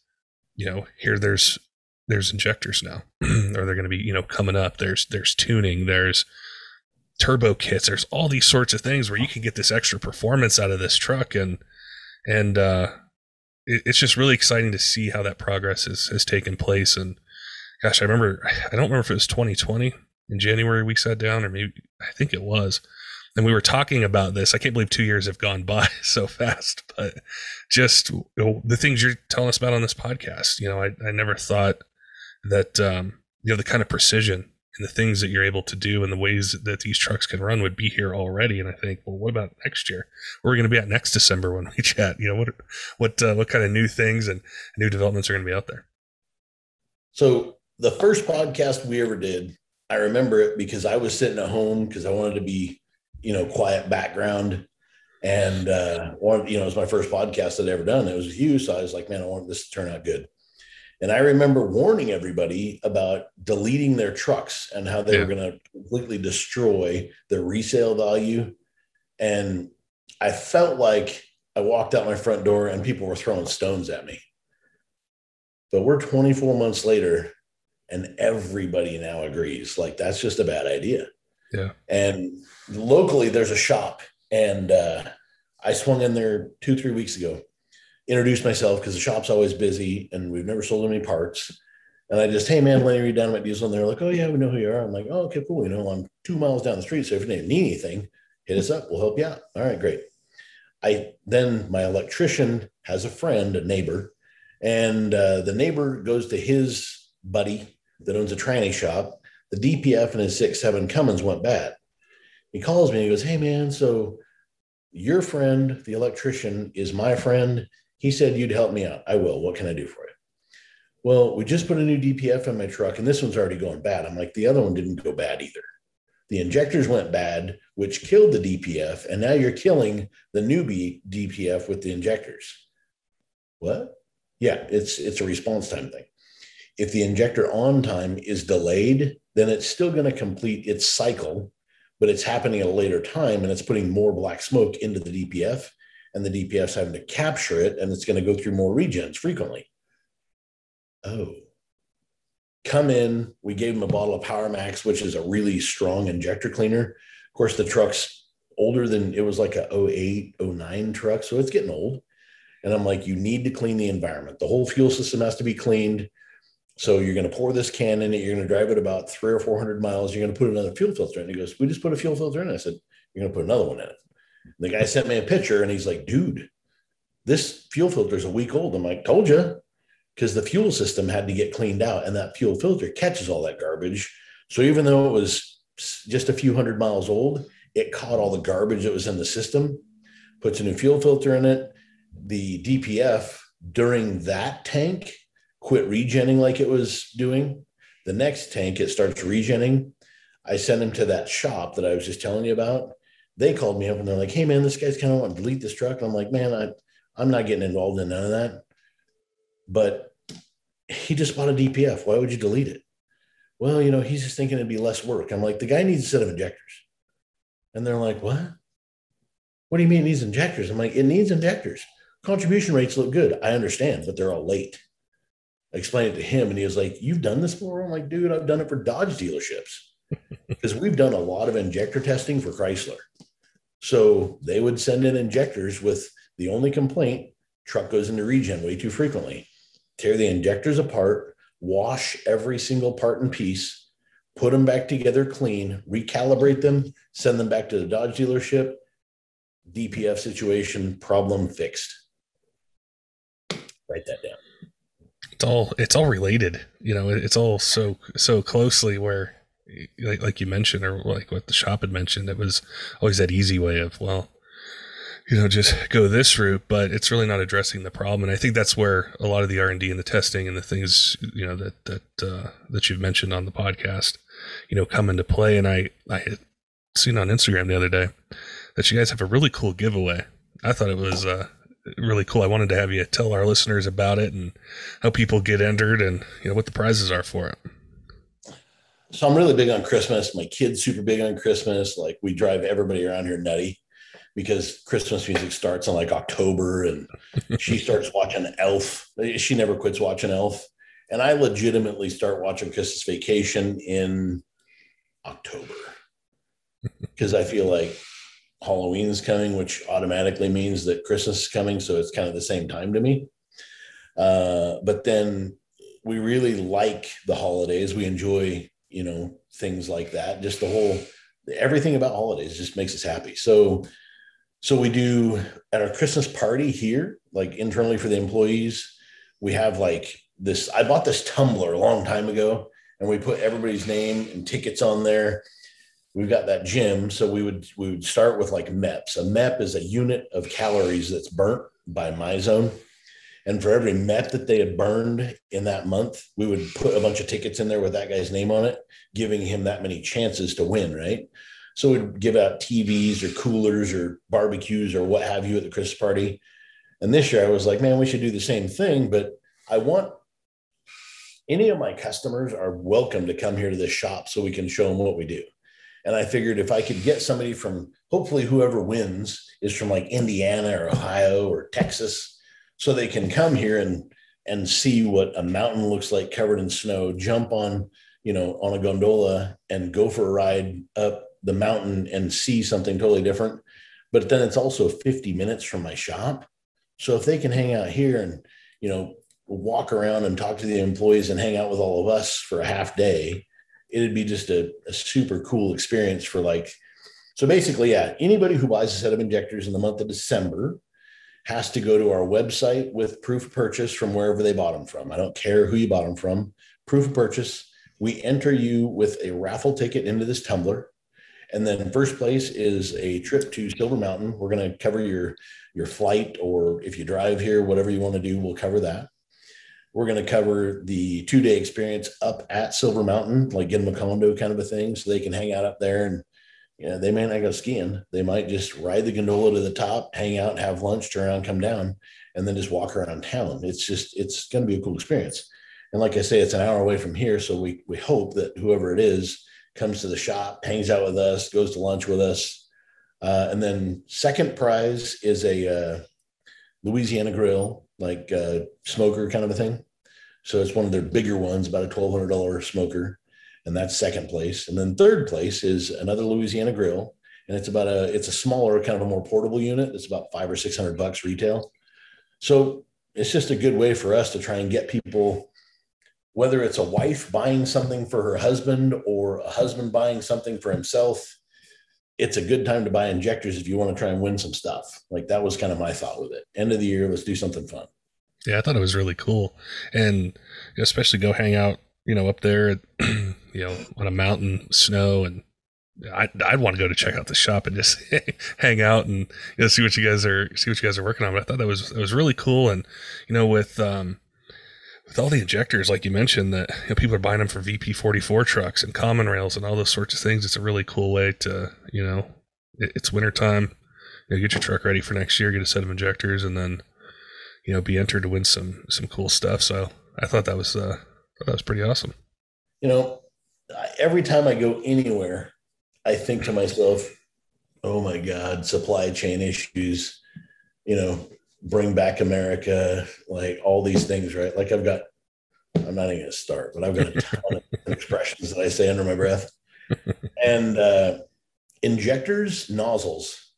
you know, here there's there's injectors now, [clears throat] or they're going to be, you know, coming up. There's there's tuning. There's turbo kits. There's all these sorts of things where you can get this extra performance out of this truck, and and uh, it, it's just really exciting to see how that progress has has taken place and gosh, I remember, I don't remember if it was 2020 in January we sat down, or maybe I think it was. And we were talking about this. I can't believe two years have gone [laughs] by so fast, but just you know, the things you're telling us about on this podcast, you know, I, I never thought that, um, you know, the kind of precision and the things that you're able to do and the ways that these trucks can run would be here already. And I think, well, what about next year? Where are we going to be at next December when we [laughs] chat? You know, what, what, uh, what kind of new things and new developments are going to be out there? So the first podcast we ever did, I remember it because I was sitting at home because I wanted to be, you know, quiet background. And uh wanted, you know, it was my first podcast I'd ever done. It was with you. So I was like, man, I want this to turn out good. And I remember warning everybody about deleting their trucks and how they yeah. were going to completely destroy the resale value. And I felt like I walked out my front door and people were throwing stones at me. But we're 24 months later and everybody now agrees like that's just a bad idea yeah and locally there's a shop and uh, i swung in there two three weeks ago introduced myself because the shop's always busy and we've never sold any parts and i just hey man Lenny Reed Dynomite Diesel and they're like oh yeah we know who you are i'm like oh okay cool you know i'm two miles down the street so if you need anything hit us up we'll help you out all right great i then my electrician has a friend a neighbor and uh, the neighbor goes to his buddy that owns a tranny shop. The DPF and his six seven Cummins went bad. He calls me he goes, Hey man, so your friend, the electrician, is my friend. He said you'd help me out. I will. What can I do for you? Well, we just put a new DPF in my truck, and this one's already going bad. I'm like, the other one didn't go bad either. The injectors went bad, which killed the DPF, and now you're killing the newbie DPF with the injectors. What? Yeah, it's it's a response time thing if the injector on time is delayed, then it's still going to complete its cycle, but it's happening at a later time and it's putting more black smoke into the DPF. And the DPF's having to capture it and it's going to go through more regens frequently. Oh, come in. We gave him a bottle of Power Max, which is a really strong injector cleaner. Of course, the truck's older than it was like a 08, 09 truck. So it's getting old. And I'm like, you need to clean the environment. The whole fuel system has to be cleaned. So you're going to pour this can in it. You're going to drive it about three or 400 miles. You're going to put another fuel filter in. He goes, we just put a fuel filter in. I said, you're going to put another one in it. The guy sent me a picture and he's like, dude, this fuel filter is a week old. I'm like, told you, because the fuel system had to get cleaned out and that fuel filter catches all that garbage. So even though it was just a few hundred miles old, it caught all the garbage that was in the system, puts a new fuel filter in it. The DPF during that tank quit regenning like it was doing. The next tank, it starts regenning. I sent him to that shop that I was just telling you about. They called me up and they're like, "Hey man, this guy's kind of want to delete this truck." And I'm like, "Man, I I'm not getting involved in none of that." But he just bought a DPF. Why would you delete it? Well, you know, he's just thinking it'd be less work. I'm like, the guy needs a set of injectors. And they're like, what? What do you mean needs injectors? I'm like, it needs injectors. Contribution rates look good. I understand, but they're all late. I explained it to him and he was like, You've done this before? I'm like, dude, I've done it for Dodge dealerships. [laughs] Because we've done a lot of injector testing for Chrysler. So they would send in injectors with the only complaint truck goes into regen way too frequently. Tear the injectors apart, wash every single part and piece, put them back together clean, recalibrate them, send them back to the Dodge dealership. DPF situation, problem fixed. Write that down. It's all it's all related, you know. It's all so so closely where, like, like you mentioned, or like what the shop had mentioned, it was always that easy way of well, you know just go this route but it's really not addressing the problem. And i think that's where a lot of the r&d and the testing and the things you know that that uh, that you've mentioned on the podcast you know come into play. And i i had seen on instagram the other day that you guys have a really cool giveaway. I thought it was uh, really cool. I wanted to have you tell our listeners about it and how people get entered and you know what the prizes are for it so i'm really big on christmas my kids super big on christmas like we drive everybody around here nutty because Christmas music starts in like October and [laughs] she starts watching Elf. She never quits watching Elf. And I legitimately start watching Christmas Vacation in October [laughs] because I feel like Halloween's coming, which automatically means that Christmas is coming. So it's kind of the same time to me. Uh, but then we really like the holidays. We enjoy, you know, things like that. Just the whole, everything about holidays just makes us happy. So so we do at our Christmas party here, like internally for the employees, we have like this. I bought this tumbler a long time ago, and we put everybody's name and tickets on there. We've got that gym, so we would we would start with like MEPS. A MEP is a unit of calories that's burnt by MyZone. And for every Met that they had burned in that month, we would put a bunch of tickets in there with that guy's name on it, giving him that many chances to win, right? So we'd give out TVs or coolers or barbecues or what have you at the Christmas party. And this year I was like, man, we should do the same thing. But I want any of my customers are welcome to come here to this shop so we can show them what we do. And I figured if I could get somebody from hopefully whoever wins is from like Indiana or Ohio or Texas, so they can come here and and see what a mountain looks like covered in snow, jump on, you know, on a gondola and go for a ride up the mountain and see something totally different. But then it's also 50 minutes from my shop. So if they can hang out here and, you know, walk around and talk to the employees and hang out with all of us for a half day, it'd be just a, a super cool experience for like, so basically, yeah, anybody who buys a set of injectors in the month of December has to go to our website with proof of purchase from wherever they bought them from. I don't care who you bought them from. Proof of purchase. We enter you with a raffle ticket into this tumbler. And then first place is a trip to Silver Mountain. We're going to cover your your flight, or if you drive here, whatever you want to do, we'll cover that. We're going to cover the two day experience up at Silver Mountain, like get them a condo kind of a thing, so they can hang out up there. And you know, they may not go skiing. They might just ride the gondola to the top, hang out, have lunch, turn around, come down, and then just walk around town. It's just it's going to be a cool experience. And like I say, it's an hour away from here, so we we hope that whoever it is comes to the shop, hangs out with us, goes to lunch with us. Uh, and then second prize is a uh, Louisiana grill, like uh, smoker kind of a thing. So it's one of their bigger ones, about a twelve hundred dollar smoker, and that's second place. And then third place is another Louisiana grill, and it's about a it's a smaller, kind of a more portable unit. It's about five or six hundred bucks retail. So it's just a good way for us to try and get people whether it's a wife buying something for her husband or a husband buying something for himself, it's a good time to buy injectors if you want to try and win some stuff. Like that was kind of my thought with it. End of the year, let's do something fun. Yeah, I thought it was really cool, and especially go hang out, you know, up there, [clears throat] you know, on a mountain, snow, and I, I'd want to go to check out the shop and just [laughs] hang out and you know see what you guys are see what you guys are working on. But I thought that was that was really cool, and you know, with um, with all the injectors, like you mentioned, that you know, people are buying them for VP44 trucks and common rails and all those sorts of things. It's a really cool way to, you know, it, it's wintertime. You know, get your truck ready for next year, get a set of injectors, and then, you know, be entered to win some some cool stuff. So I thought that was uh, that was pretty awesome. You know, every time I go anywhere, I think to myself, "Oh my God, supply chain issues." You know, bring back America, like all these things, right? Like I've got, I'm not even gonna start, but I've got a [laughs] ton of expressions that I say under my breath. And uh, injectors, nozzles.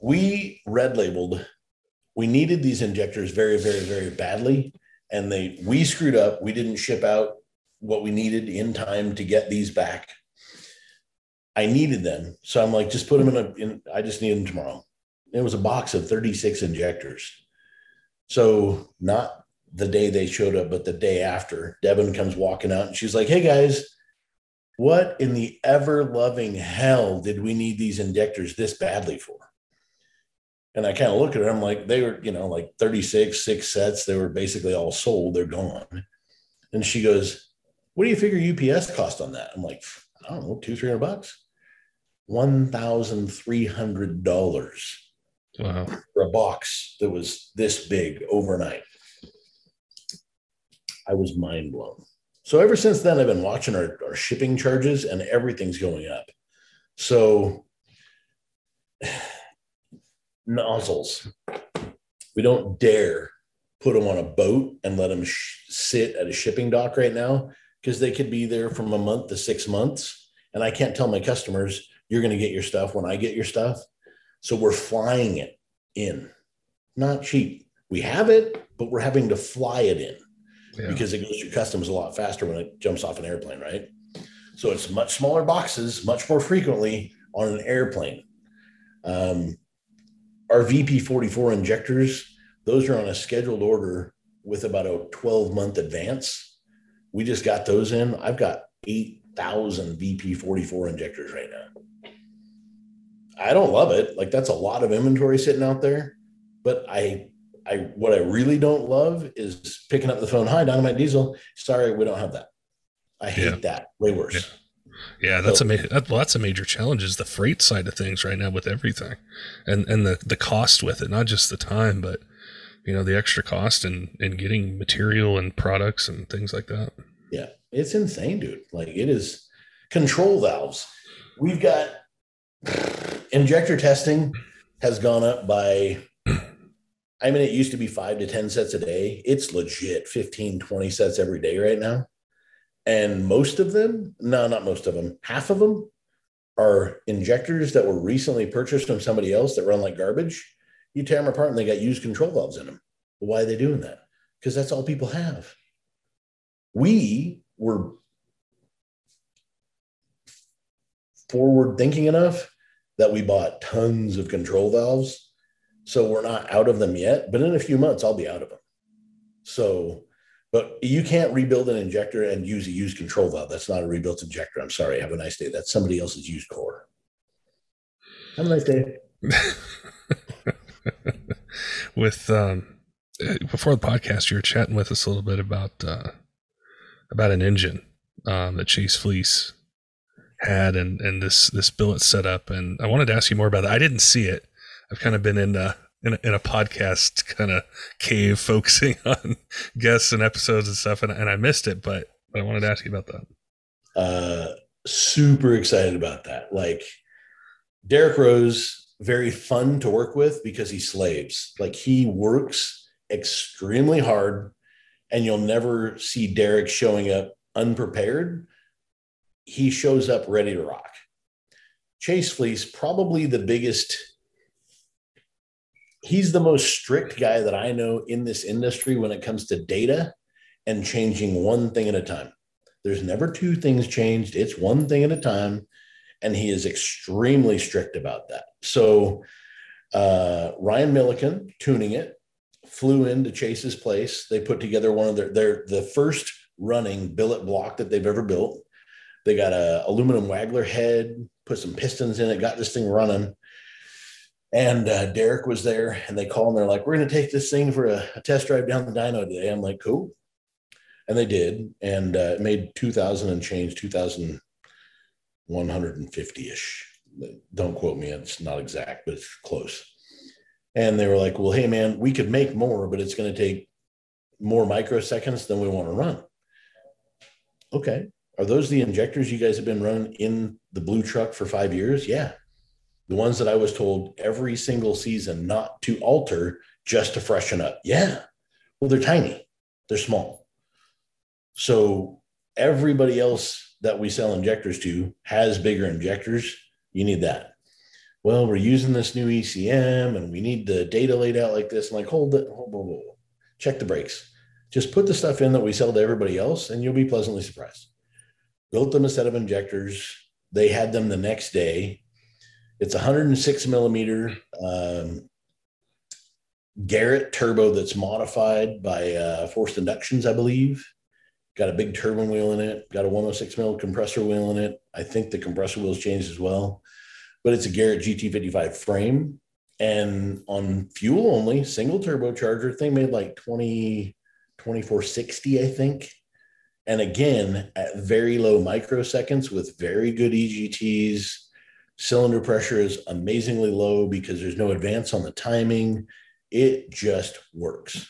We red labeled, we needed these injectors very, very, very badly. And they we screwed up. We didn't ship out what we needed in time to get these back. I needed them. So I'm like, just put them in a in, I just need them tomorrow it was a box of 36 injectors. So not the day they showed up, but the day after, Devin comes walking out and she's like, Hey guys, what in the ever loving hell did we need these injectors this badly for? And I kind of look at her, I'm like, they were, you know, like 36, six sets. They were basically all sold. They're gone. And she goes, What do you figure UPS cost on that? I'm like, I don't know, two, three hundred bucks. $1,300 Wow. For a box that was this big overnight. I was mind blown. So ever since then, I've been watching our, our shipping charges and everything's going up. So [sighs] nozzles, we don't dare put them on a boat and let them sh- sit at a shipping dock right now because they could be there from a month to six months. And I can't tell my customers, you're going to get your stuff when I get your stuff. So we're flying it in, not cheap. We have it, but we're having to fly it in yeah. because it goes through customs a lot faster when it jumps off an airplane, right? So it's much smaller boxes, much more frequently on an airplane. Um, our VP44 injectors, those are on a scheduled order with about a 12 month advance. We just got those in. I've got 8,000 VP44 injectors right now. I don't love it. Like that's a lot of inventory sitting out there. But I, I, what I really don't love is picking up the phone. Hi, Dynomite Diesel. Sorry, we don't have that. I hate yeah. that. Way worse. Yeah. Yeah, that's so, a well, that's a major challenge is the freight side of things right now with everything, and and the the cost with it, not just the time, but you know the extra cost and and getting material and products and things like that. Yeah, it's insane, dude. Like it is control valves. We've got injector testing has gone up by I mean, it used to be five to 10 sets a day. It's legit 15, 20 sets every day right now. And most of them, no, not most of them, half of them are injectors that were recently purchased from somebody else that run like garbage. You tear them apart and they got used control valves in them. Why are they doing that? Because that's all people have. We were forward thinking enough that we bought tons of control valves. So we're not out of them yet, but in a few months, I'll be out of them. So, but you can't rebuild an injector and use a used control valve. That's not a rebuilt injector. I'm sorry. Have a nice day. That's somebody else's used core. Have a nice day. [laughs] [laughs] with um, before the podcast, you were chatting with us a little bit about uh, about an engine um, that Chase Fleece had and and this this billet setup. And I wanted to ask you more about that. I didn't see it. I've kind of been in a in a, in a podcast kind of cave [laughs] focusing on guests and episodes and stuff, and, and I missed it. But but I wanted to ask you about that. Uh, super excited about that. Like Derek Rose, very fun to work with because he slaves. Like he works extremely hard, and you'll never see Derek showing up unprepared he shows up ready to rock. Chase Fleece, probably the biggest, he's the most strict guy that I know in this industry when it comes to data and changing one thing at a time. There's never two things changed, it's one thing at a time. And he is extremely strict about that. So, uh, Ryan Milliken, tuning it, flew into Chase's place. They put together one of their, their the first running billet block that they've ever built. They got a aluminum Wagler head, put some pistons in it, got this thing running. And uh, Derek was there, and they call and they're like, "We're going to take this thing for a, a, test drive down the dyno today." I'm like, "Cool," and they did, and uh, it made two thousand and change, two thousand one hundred and fifty ish. Don't quote me; it's not exact, but it's close. And they were like, "Well, hey man, we could make more, but it's going to take more microseconds than we want to run." Okay, are those the injectors you guys have been running in the blue truck for five years? Yeah the ones that I was told every single season not to alter just to freshen up. Yeah. Well, they're tiny, they're small. So everybody else that we sell injectors to has bigger injectors. You need that. Well, we're using this new ECM and we need the data laid out like this. I'm like, hold it, hold, hold, hold. check the brakes. Just put the stuff in that we sell to everybody else and you'll be pleasantly surprised. Built them a set of injectors. They had them the next day it's 106 millimeter um, Garrett turbo that's modified by uh, forced inductions, I believe. Got a big turbine wheel in it. Got a 106 mil compressor wheel in it. I think the compressor wheel's changed as well. But it's a Garrett GT55 frame, and on fuel only, single turbocharger. Thing made like 20, 2460, I think. And again, at very low microseconds with very good EGTs Cylinder pressure is amazingly low because there's no advance on the timing. It just works.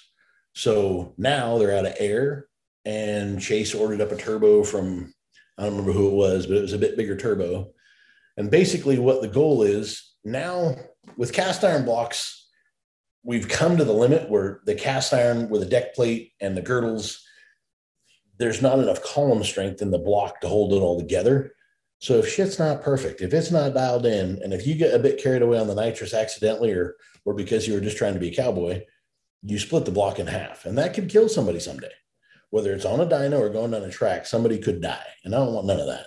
So now they're out of air, and Chase ordered up a turbo from, I don't remember who it was, but it was a bit bigger turbo. And basically, what the goal is now with cast iron blocks, we've come to the limit where the cast iron with a deck plate and the girdles, there's not enough column strength in the block to hold it all together. So if shit's not perfect, if it's not dialed in, and if you get a bit carried away on the nitrous accidentally or or because you were just trying to be a cowboy, you split the block in half. And that could kill somebody someday. Whether it's on a dyno or going down a track, somebody could die. And I don't want none of that.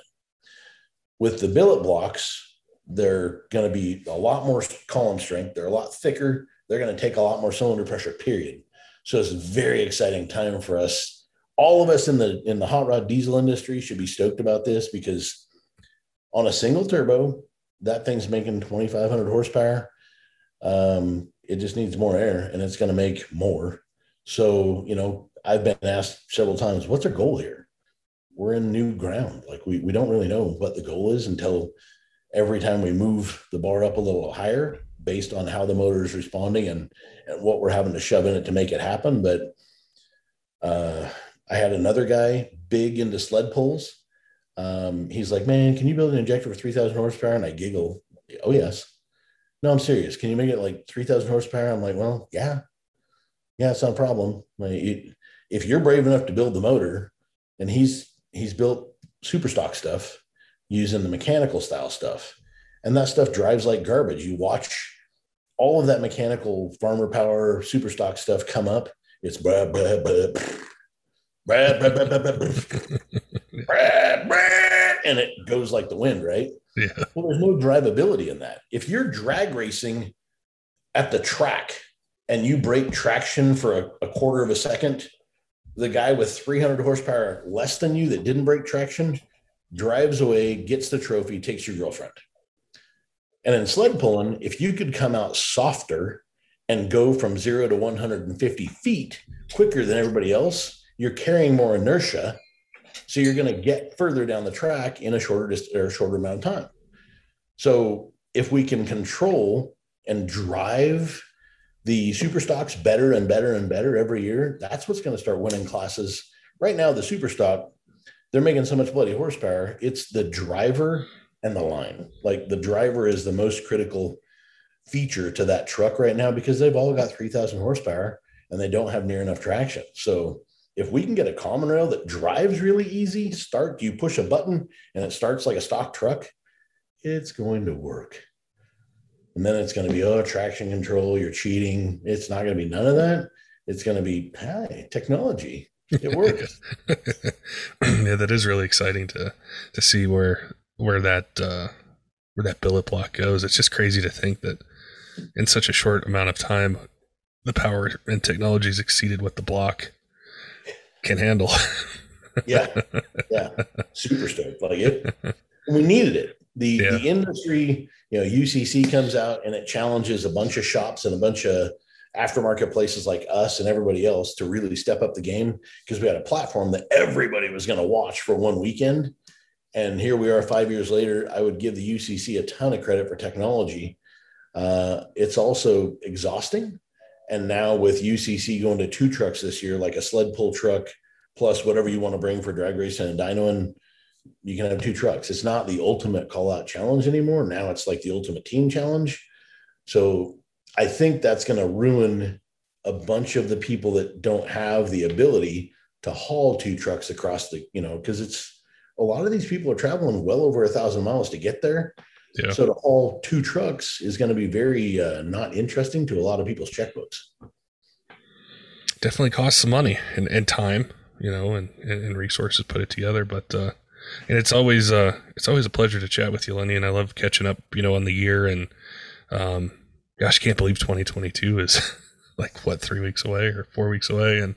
With the billet blocks, they're going to be a lot more column strength. They're a lot thicker. They're going to take a lot more cylinder pressure, period. So it's a very exciting time for us. All of us in the in the hot rod diesel industry should be stoked about this because on a single turbo, that thing's making 2,500 horsepower. Um, it just needs more air and it's going to make more. So, you know, I've been asked several times, what's our goal here? We're in new ground. Like we, we don't really know what the goal is until every time we move the bar up a little higher based on how the motor is responding and, and what we're having to shove in it to make it happen. But uh, I had another guy big into sled pulls um, he's like, man, can you build an injector for 3000 horsepower? And I giggle. Oh, yes. No, I'm serious. Can you make it like 3000 horsepower? I'm like, well, yeah. Yeah, it's not a problem. Like, if you're brave enough to build the motor and he's, he's built super stock stuff using the mechanical style stuff and that stuff drives like garbage. You watch all of that mechanical farmer power super stock stuff come up. It's blah, blah, blah, blah, blah, blah, blah, blah. and it goes like the wind, right? Yeah. Well, there's no drivability in that. If you're drag racing at the track and you break traction for a, a quarter of a second, the guy with 300 horsepower less than you that didn't break traction drives away, gets the trophy, takes your girlfriend. And in sled pulling, if you could come out softer and go from zero to 150 feet quicker than everybody else, you're carrying more inertia so you're going to get further down the track in a shorter dist- or shorter amount of time. So if we can control and drive the super stocks better and better and better every year, that's what's going to start winning classes. Right now, the super stock, they're making so much bloody horsepower. It's the driver and the line. Like the driver is the most critical feature to that truck right now because they've all got 3000 horsepower and they don't have near enough traction. So if we can get a common rail that drives really easy, start, you push a button and it starts like a stock truck, it's going to work. And then it's going to be, oh, traction control, you're cheating. It's not going to be none of that. It's going to be, hey, technology. It works. [laughs] yeah, that is really exciting to to see where where that uh, where that billet block goes. It's just crazy to think that in such a short amount of time, the power and technology has exceeded what the block can handle. yeah, yeah, super stoked. Like it, [laughs] we needed it. The yeah. the industry, you know, UCC comes out and it challenges a bunch of shops and a bunch of aftermarket places like us and everybody else to really step up the game because we had a platform that everybody was going to watch for one weekend. And here we are five years later. I would give the UCC a ton of credit for technology. Uh, it's also exhausting. And now with UCC going to two trucks this year, like a sled pull truck plus whatever you want to bring for drag racing and dynoing, you can have two trucks. It's not the ultimate call out challenge anymore. Now it's like the ultimate team challenge. So I think that's going to ruin a bunch of the people that don't have the ability to haul two trucks across the, you know, because it's a lot of these people are traveling well over a thousand miles to get there. Yeah. So to haul two trucks is going to be very uh, not interesting to a lot of people's checkbooks. Definitely costs some money and, and time, you know, and, and resources put it together. But uh, and it's always uh, it's always a pleasure to chat with you, Lenny, and I love catching up, you know, on the year and um, gosh, I can't believe 2022 is [laughs] like what three weeks away or four weeks away, and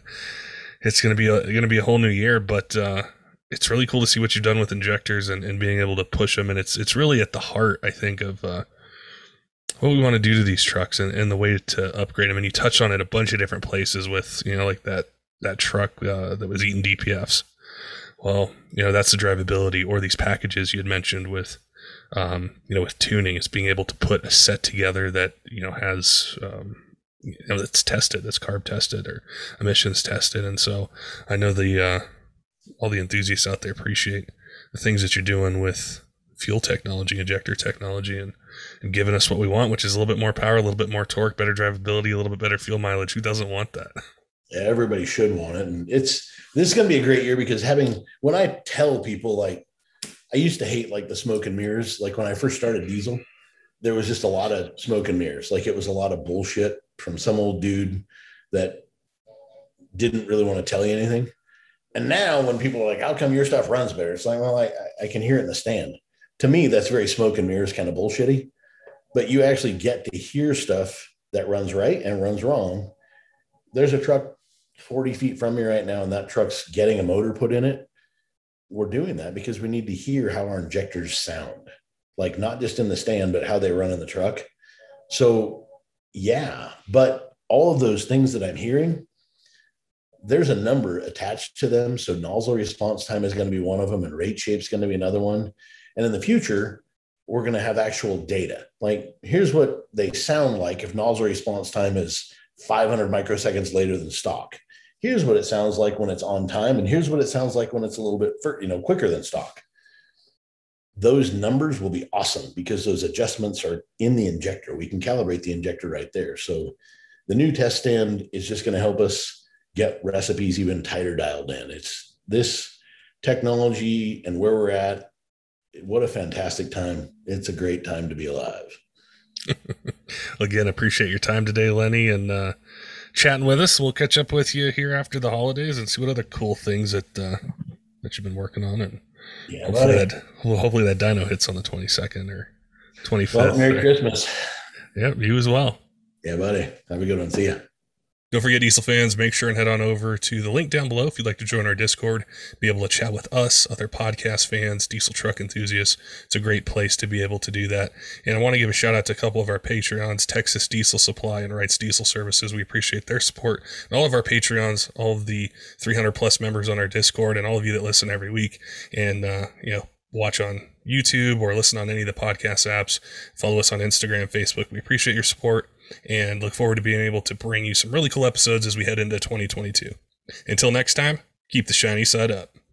it's gonna be a gonna be a whole new year. But uh, it's really cool to see what you've done with injectors and, and being able to push them, and it's it's really at the heart, I think, of uh, what we want to do to these trucks and, and the way to upgrade them. And you touched on it a bunch of different places with you know like that that truck uh, that was eating DPFs. Well, you know that's the drivability, or these packages you had mentioned with um, you know, with tuning, it's being able to put a set together that you know has um, you know that's tested, that's carb tested or emissions tested, and so I know the uh, all the enthusiasts out there appreciate the things that you're doing with fuel technology, injector technology, and and giving us what we want, which is a little bit more power, a little bit more torque, better drivability, a little bit better fuel mileage. Who doesn't want that? [laughs] Everybody should want it, and it's this is going to be a great year because having when I tell people like I used to hate like the smoke and mirrors. Like when I first started diesel, there was just a lot of smoke and mirrors. Like it was a lot of bullshit from some old dude that didn't really want to tell you anything. And now when people are like, how come your stuff runs better? It's like, well, I, I can hear it in the stand. To me, that's very smoke and mirrors kind of bullshitty. But you actually get to hear stuff that runs right and runs wrong. There's a truck 40 feet from me right now, and that truck's getting a motor put in it we're doing that because we need to hear how our injectors sound, like not just in the stand, but how they run in the truck. So, yeah, but all of those things that I'm hearing, there's a number attached to them. So, nozzle response time is going to be one of them, and rate shape is going to be another one. And in the future, we're going to have actual data. Like, here's what they sound like if nozzle response time is 500 microseconds later than stock. Here's what it sounds like when it's on time and here's what it sounds like when it's a little bit you know quicker than stock. Those numbers will be awesome because those adjustments are in the injector. We can calibrate the injector right there. So the new test stand is just going to help us get recipes even tighter dialed in. It's this technology and where we're at what a fantastic time. It's a great time to be alive [laughs] again appreciate your time today lenny and uh chatting with us. We'll catch up with you here after the holidays and see what other cool things that uh, that you've been working on. And yeah, hopefully that well, hopefully that dyno hits on the twenty second or twenty fifth. Well, Merry or, Christmas. Yep, you as well. Yeah, buddy. Have a good one. See ya. Don't forget, Diesel fans, make sure and head on over to the link down below if you'd like to join our Discord, be able to chat with us, other podcast fans, diesel truck enthusiasts. It's a great place to be able to do that. And I want to give a shout out to a couple of our Patreons, Texas Diesel Supply and Wrights Diesel Services. We appreciate their support. And all of our Patreons, all of the 300 plus members on our Discord, and all of you that listen every week and, uh, you know, watch on YouTube or listen on any of the podcast apps. Follow us on Instagram, Facebook. We appreciate your support and look forward to being able to bring you some really cool episodes as we head into 2022. Until next time, keep the shiny side up.